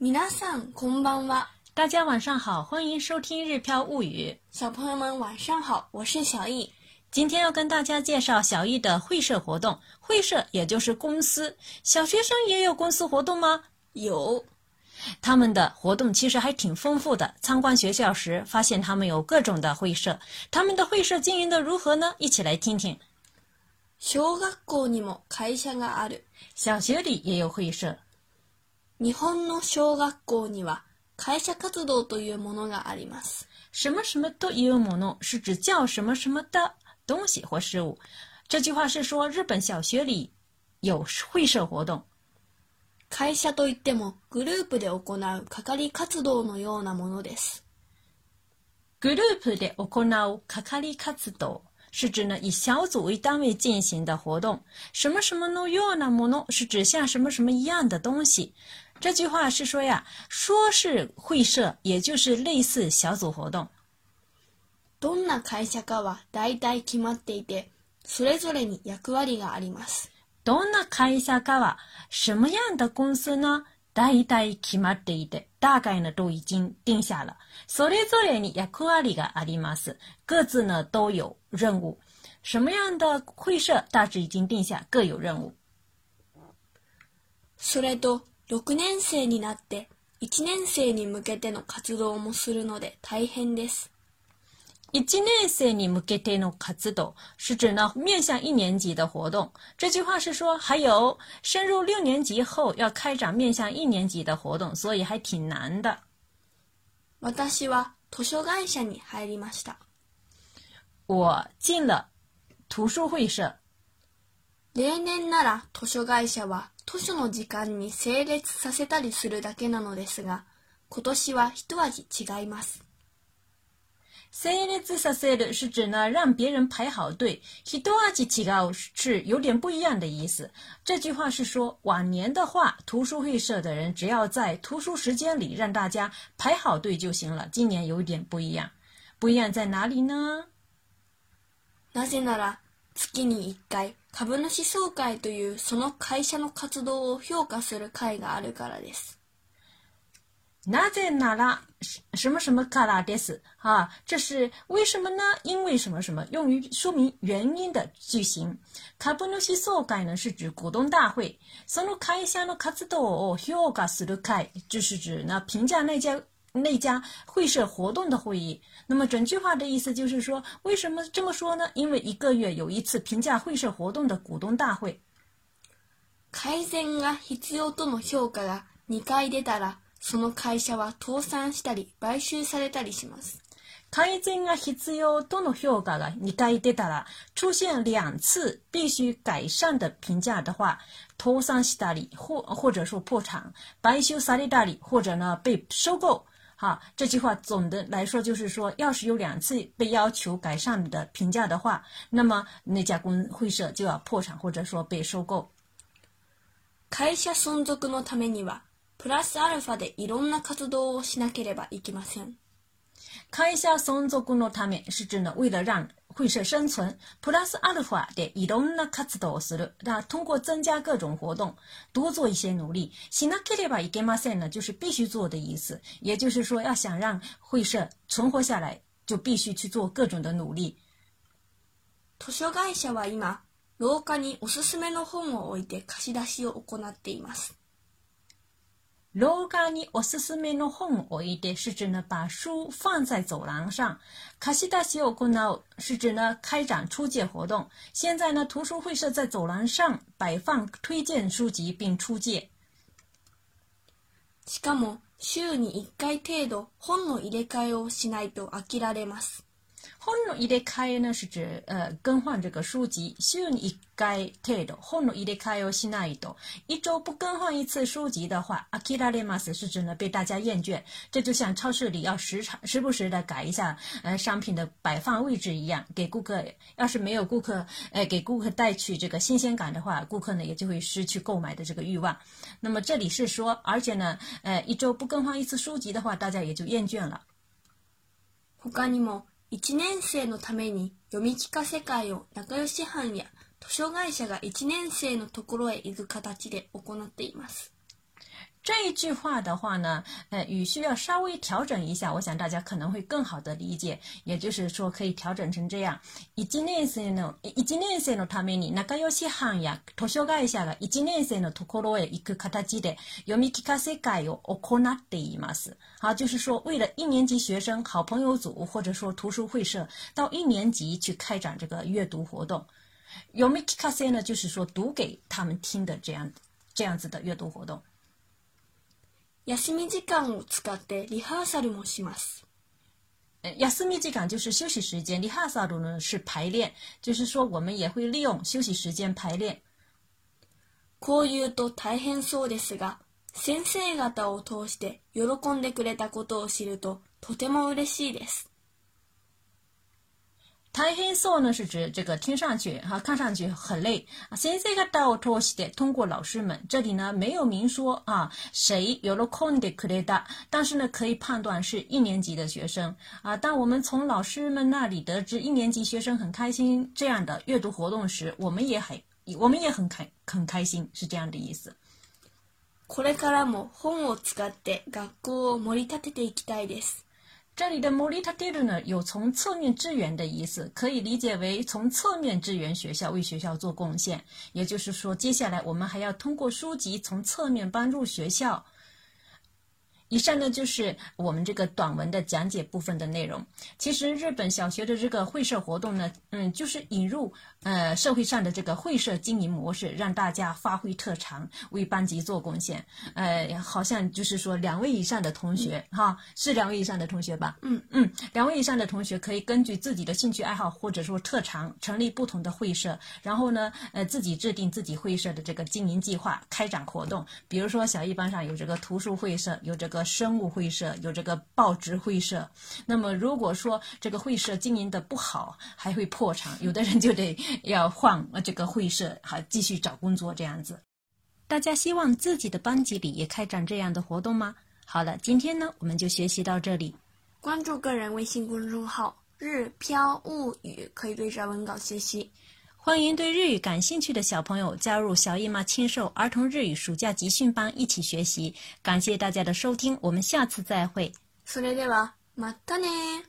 皆さんこんばんは。大家晚上好，欢迎收听《日飘物语》。小朋友们晚上好，我是小易。今天要跟大家介绍小易的会社活动。会社也就是公司。小学生也有公司活动吗？有。他们的活动其实还挺丰富的。参观学校时发现他们有各种的会社。他们的会社经营的如何呢？一起来听听。小学校にも会社がある。小学里也有会社。日本の小学校には会社活動というものがあります。什么什么というもの是指叫什么什么的东西或事物。这句话是说日本小学里有会社活会社といってもグループで行う係活動のようなものです。グループで行う係活動。是指呢以小组为单位进行的活动。什么什么のようなもの是指像什么什么一样的东西。这句话是说呀，说是会社，也就是类似小组活动。どんな会社かは大体決まっていて、それぞれに役割があります。どんな会社かは什么样的公司呢？大体決まっていて、大概呢都已经定下了。それぞれに役割があります。各自呢都有任务。什么样的会社大致已经定下，各有任務。それと6年生になって1年生に向けての活動もするので大変です。年是指呢面向一年级的活动。这句话是说，还有升入六年级后要开展面向一年级的活动，所以还挺难的。私は図書会社に入りました。我进了图书会社。例年なら図書会社は図書の時間に整列させたりするだけなのですが、今年は一味違います。“say ni z 是指呢让别人排好队，“hitogaji tigao” 是有点不一样的意思。这句话是说往年的话，图书会社的人只要在图书时间里让大家排好队就行了。今年有点不一样，不一样在哪里呢？なぜなら月に一回株主総会というその会社の活動を評価する会があるからです。那在哪啦？什么什么？卡拉迪斯啊，这是为什么呢？因为什么什么？用于说明原因的句型。卡布西索会呢是指股东大会。その会社の活動を評価する会就是指那评价那家那家会社活动的会议。那么整句话的意思就是说，为什么这么说呢？因为一个月有一次评价会社活动的股东大会。改善が必要との評価が2回出たら。その会社は倒産したり買収されたりします。改善が必要との評価が2回出たら、出现两次必须改善的评价的话、倒産したり、或或者说破产、買収されたり、或者呢被收购。好，这句话总的来说就是说，要是有两次被要求改善的评价的话，那么那家公会社就要破产或者说被收购。会社存続のためにはプラスアルファでいろんな活動をしなければいけません。会社存続のため是指呢，为了让会社生存プラスアルファでいろんな活動をする。那通过增加各种活動、多做一些努力。しなければいけませんの、就是必须做的意思。也就是说，要想让会社存活下来，就必须去做各种的努力。図書会社は今、廊下におすすめの本を置いて貸し出しを行っています。廊下におすすめの本を入れて，是指呢把书放在走廊上。貸し出しを行う，是指呢开展出借活动。现在呢，图书会社在走廊上摆放推荐书籍并出借。しかも週に一回程度本の入れ替えをしないと飽きられます。书的移开呢，是指呃更换这个书籍。週に一回程度、本の替えをしないと，一周不更换一次书籍的话，アキラレマス是指呢被大家厌倦。这就像超市里要时常时不时的改一下呃商品的摆放位置一样，给顾客要是没有顾客哎给顾客带去这个新鲜感的话，顾客呢也就会失去购买的这个欲望。那么这里是说，而且呢呃一周不更换一次书籍的话，大家也就厌倦了。1年生のために読み聞かせ会を仲良し班や図書会社が1年生のところへ行く形で行っています。这一句话的话呢，呃，语序要稍微调整一下，我想大家可能会更好的理解。也就是说，可以调整成这样：，一年生的，一年级のために、仲友し班や図書会社が一年生のところへ行く形で読み聞かせ会を行っています。好，就是说，为了一年级学生，好朋友组或者说图书会社到一年级去开展这个阅读活动。読み聞かせ呢，就是说读给他们听的这样这样子的阅读活动。休み時間を使ってリハーサルもします。休み時間就是休息时间，リハーサル呢是排练，就是说我们也会利用休息时间排練。こう言うと大変そうですが、先生方を通して喜んでくれたことを知るととても嬉しいです。太黑涩呢，是指这个听上去哈，看上去很累。先这个道托西的，通过老师们这里呢，没有明说啊，谁有了空的可了的，但是呢，可以判断是一年级的学生啊。当我们从老师们那里得知一年级学生很开心这样的阅读活动时，我们也很我们也很开很开心，是这样的意思。これからも本を使って学校を盛り立てていきたいです。这里的 m o l i t a d i r n e r 有从侧面支援的意思，可以理解为从侧面支援学校，为学校做贡献。也就是说，接下来我们还要通过书籍从侧面帮助学校。以上呢就是我们这个短文的讲解部分的内容。其实日本小学的这个会社活动呢，嗯，就是引入呃社会上的这个会社经营模式，让大家发挥特长，为班级做贡献。呃，好像就是说两位以上的同学哈，是两位以上的同学吧？嗯嗯，两位以上的同学可以根据自己的兴趣爱好或者说特长，成立不同的会社，然后呢，呃，自己制定自己会社的这个经营计划，开展活动。比如说，小一班上有这个图书会社，有这个。生物会社有这个报纸会社，那么如果说这个会社经营的不好，还会破产，有的人就得要换这个会社，还继续找工作这样子。大家希望自己的班级里也开展这样的活动吗？好了，今天呢我们就学习到这里。关注个人微信公众号“日飘物语”，可以对照文稿学习。欢迎对日语感兴趣的小朋友加入小姨妈亲授儿童日语暑假集训班一起学习。感谢大家的收听，我们下次再会。それではまたね。